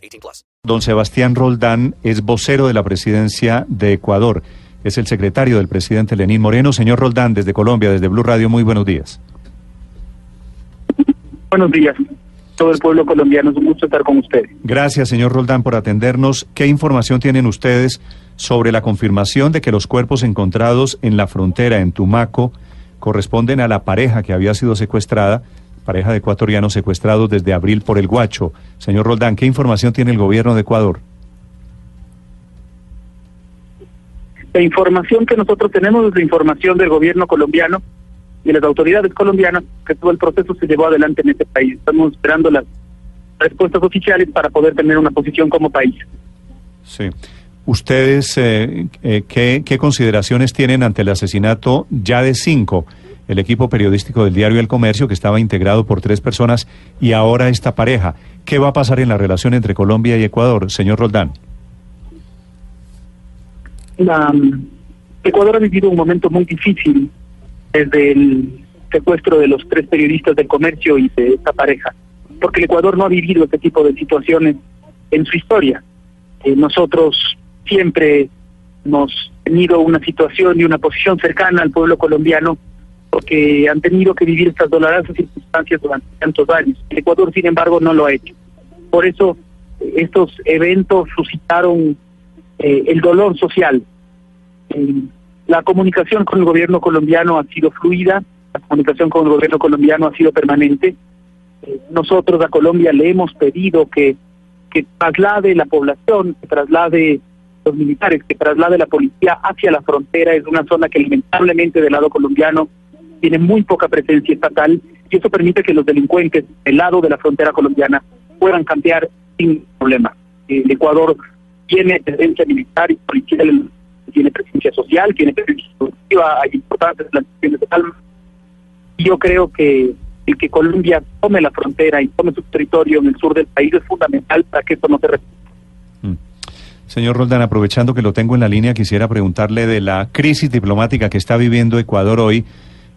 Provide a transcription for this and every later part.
18 plus. Don Sebastián Roldán es vocero de la presidencia de Ecuador. Es el secretario del presidente Lenín Moreno. Señor Roldán, desde Colombia, desde Blue Radio, muy buenos días. Buenos días todo el pueblo colombiano. Es un gusto estar con ustedes. Gracias, señor Roldán, por atendernos. ¿Qué información tienen ustedes sobre la confirmación de que los cuerpos encontrados en la frontera, en Tumaco, corresponden a la pareja que había sido secuestrada, pareja de ecuatorianos secuestrados desde abril por el Guacho? Señor Roldán, ¿qué información tiene el gobierno de Ecuador? La información que nosotros tenemos es la información del gobierno colombiano y las autoridades colombianas que todo el proceso se llevó adelante en este país. Estamos esperando las respuestas oficiales para poder tener una posición como país. Sí. ¿Ustedes eh, eh, ¿qué, qué consideraciones tienen ante el asesinato ya de cinco? El equipo periodístico del diario El Comercio, que estaba integrado por tres personas, y ahora esta pareja. ¿Qué va a pasar en la relación entre Colombia y Ecuador, señor Roldán? La, Ecuador ha vivido un momento muy difícil desde el secuestro de los tres periodistas del comercio y de esta pareja, porque el Ecuador no ha vivido este tipo de situaciones en su historia. Eh, nosotros siempre hemos tenido una situación y una posición cercana al pueblo colombiano porque han tenido que vivir estas dolorosas circunstancias durante tantos años. El Ecuador, sin embargo, no lo ha hecho. Por eso estos eventos suscitaron eh, el dolor social. La comunicación con el gobierno colombiano ha sido fluida, la comunicación con el gobierno colombiano ha sido permanente. Eh, nosotros a Colombia le hemos pedido que, que traslade la población, que traslade los militares, que traslade la policía hacia la frontera. Es una zona que lamentablemente del lado colombiano tiene muy poca presencia estatal y eso permite que los delincuentes del lado de la frontera colombiana puedan cambiar sin problema. El Ecuador tiene presencia militar y policial tiene presencia social, tiene presencia productiva, hay importantes plantaciones de palma. Y yo creo que el que Colombia tome la frontera y tome su territorio en el sur del país es fundamental para que esto no se repita. Mm. Señor Roldán, aprovechando que lo tengo en la línea, quisiera preguntarle de la crisis diplomática que está viviendo Ecuador hoy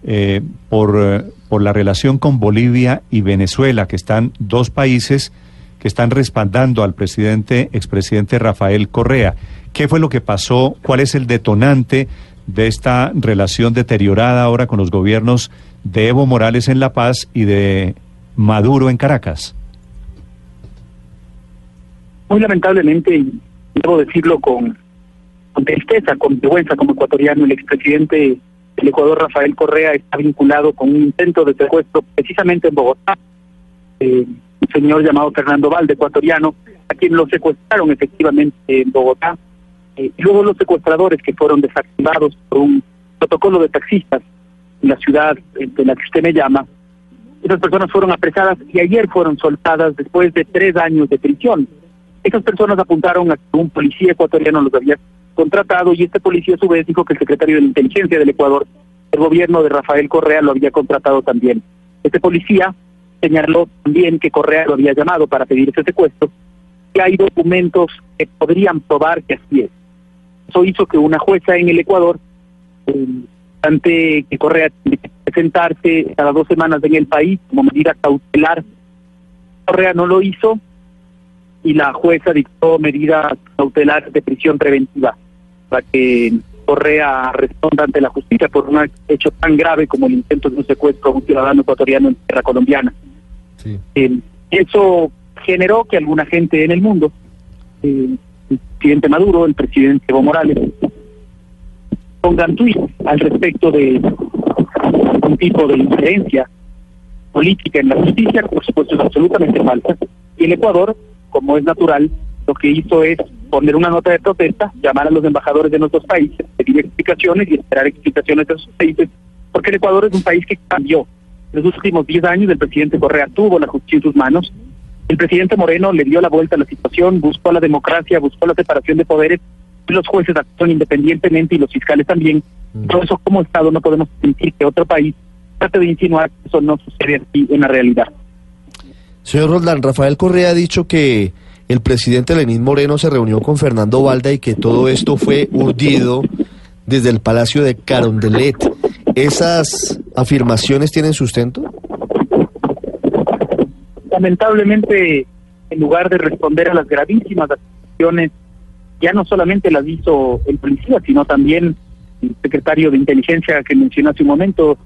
eh, por, eh, por la relación con Bolivia y Venezuela, que están dos países que están respaldando al presidente, expresidente Rafael Correa. ¿Qué fue lo que pasó? ¿Cuál es el detonante de esta relación deteriorada ahora con los gobiernos de Evo Morales en La Paz y de Maduro en Caracas? Muy lamentablemente, debo decirlo con, con tristeza, con vergüenza como ecuatoriano, el expresidente del Ecuador, Rafael Correa, está vinculado con un intento de secuestro precisamente en Bogotá. Eh, un señor llamado Fernando Valde, ecuatoriano, a quien lo secuestraron efectivamente en Bogotá eh, y luego los secuestradores que fueron desactivados por un protocolo de taxistas en la ciudad de la que usted me llama, esas personas fueron apresadas y ayer fueron soltadas después de tres años de prisión. Esas personas apuntaron a que un policía ecuatoriano los había contratado y este policía a su vez dijo que el secretario de inteligencia del Ecuador, el gobierno de Rafael Correa, lo había contratado también. Este policía señaló también que Correa lo había llamado para pedir ese secuestro y hay documentos que podrían probar que así es. Eso hizo que una jueza en el Ecuador, eh, ante que Correa presentarse cada dos semanas en el país como medida cautelar, Correa no lo hizo y la jueza dictó medida cautelar de prisión preventiva para que Correa responda ante la justicia por un hecho tan grave como el intento de un secuestro a un ciudadano ecuatoriano en tierra colombiana. Eh, eso generó que alguna gente en el mundo eh, el presidente Maduro, el presidente Evo Morales, pongan tuit al respecto de un tipo de injerencia política en la justicia, por supuesto es absolutamente falsa. Y el Ecuador, como es natural, lo que hizo es poner una nota de protesta, llamar a los embajadores de nuestros países, pedir explicaciones y esperar explicaciones de sus países, porque el Ecuador es un país que cambió. En los últimos 10 años el presidente Correa tuvo la justicia en sus manos, El presidente Moreno le dio la vuelta a la situación, buscó la democracia, buscó la separación de poderes, los jueces actúan independientemente y los fiscales también. Por eso como Estado no podemos sentir que otro país trate de insinuar que eso no sucede aquí en la realidad. Señor Roldán, Rafael Correa ha dicho que el presidente Lenín Moreno se reunió con Fernando Valda y que todo esto fue urdido desde el Palacio de Carondelet. ¿Esas afirmaciones tienen sustento? Lamentablemente, en lugar de responder a las gravísimas acusaciones, ya no solamente las hizo el policía, sino también el secretario de inteligencia que mencionó hace un momento,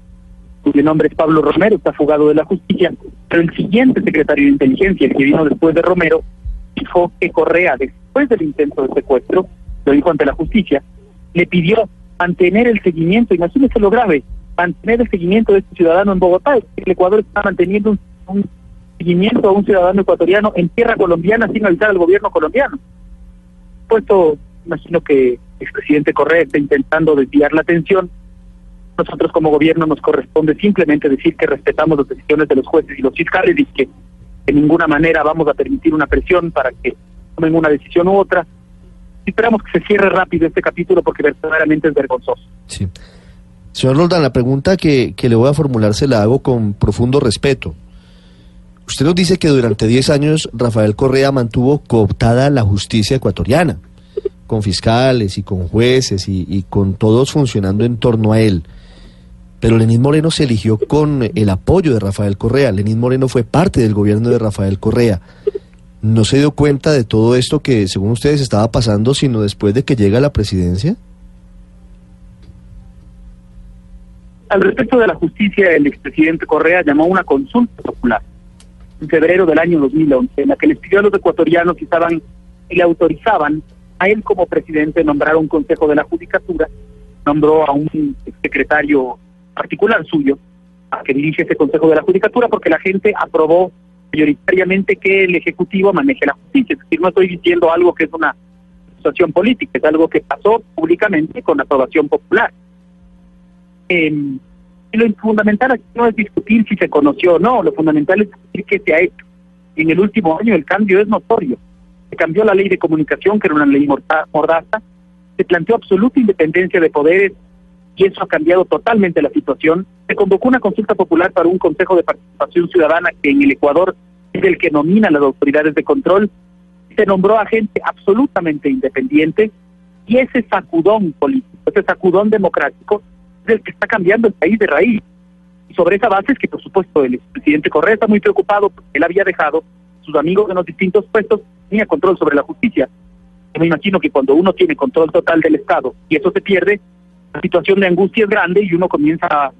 cuyo nombre es Pablo Romero, está fugado de la justicia, pero el siguiente secretario de inteligencia, el que vino después de Romero, dijo que Correa, después del intento de secuestro, lo dijo ante la justicia, le pidió mantener el seguimiento, imagínese lo grave, mantener el seguimiento de este ciudadano en Bogotá. El Ecuador está manteniendo un, seguimiento a un ciudadano ecuatoriano en tierra colombiana sin avisar al gobierno colombiano. Puesto, imagino que el expresidente Correa está intentando desviar la atención. Nosotros como gobierno nos corresponde simplemente decir que respetamos las decisiones de los jueces y los fiscales y que de ninguna manera vamos a permitir una presión para que tomen una decisión u otra esperamos que se cierre rápido este capítulo porque verdaderamente es vergonzoso. Sí. Señor Roldán, la pregunta que, le voy a formular se la hago con profundo respeto. Usted nos dice que durante 10 años Rafael Correa mantuvo cooptada la justicia ecuatoriana, con fiscales y con jueces y con todos funcionando en torno a él. Pero Lenín Moreno se eligió con el apoyo de Rafael Correa. Lenín Moreno fue parte del gobierno de Rafael Correa no se dio cuenta de todo esto que, según ustedes, estaba pasando, sino después de que llega a la presidencia? Al respecto de la justicia, el expresidente Correa llamó a una consulta popular en febrero del año 2011, en la que les pidió a los ecuatorianos que estaban y le autorizaban a él como presidente nombrar un consejo de la judicatura, nombró a un secretario particular suyo a que dirige ese consejo de la judicatura porque la gente aprobó mayoritariamente que el Ejecutivo maneje la justicia. Es decir, no estoy diciendo algo que es una situación política, es algo que pasó públicamente con aprobación popular. Y lo fundamental aquí no es discutir si se conoció o no, lo fundamental es decir que se ha hecho. En el último año el cambio es notorio. Se cambió la ley de comunicación, que era una ley mordaza, se planteó absoluta independencia de poderes y eso ha cambiado totalmente la situación. Se convocó una consulta popular para un Consejo de Participación Ciudadana que en el Ecuador es el que nomina las autoridades de control. Se nombró a gente absolutamente independiente y ese sacudón político, ese sacudón democrático es el que está cambiando el país de raíz. Y sobre esa base es que, por supuesto, el presidente Correa está muy preocupado porque él había dejado sus amigos en los distintos puestos tenía control sobre la justicia. Me imagino que cuando uno tiene control total del Estado y eso se pierde, la situación de angustia es grande y uno comienza a,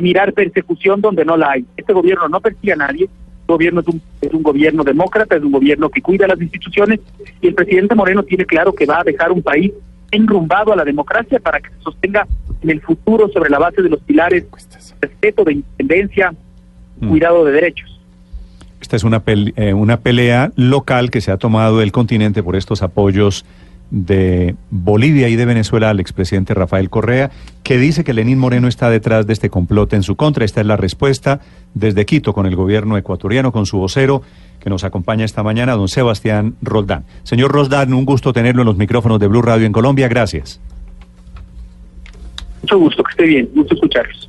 mirar persecución donde no la hay. Este gobierno no persigue a nadie, este gobierno es un, es un gobierno demócrata, es un gobierno que cuida las instituciones y el presidente Moreno tiene claro que va a dejar un país enrumbado a la democracia para que se sostenga en el futuro sobre la base de los pilares respeto de independencia, mm. cuidado de derechos. Esta es una, eh, una pelea local que se ha tomado el continente por estos apoyos de Bolivia y de Venezuela al expresidente Rafael Correa, que dice que Lenín Moreno está detrás de este complot en su contra. Esta es la respuesta desde Quito con el gobierno ecuatoriano, con su vocero que nos acompaña esta mañana, don Sebastián Roldán. Señor Roldán, un gusto tenerlo en los micrófonos de Blue Radio en Colombia. Gracias. Mucho gusto, que esté bien. Gusto escucharlos.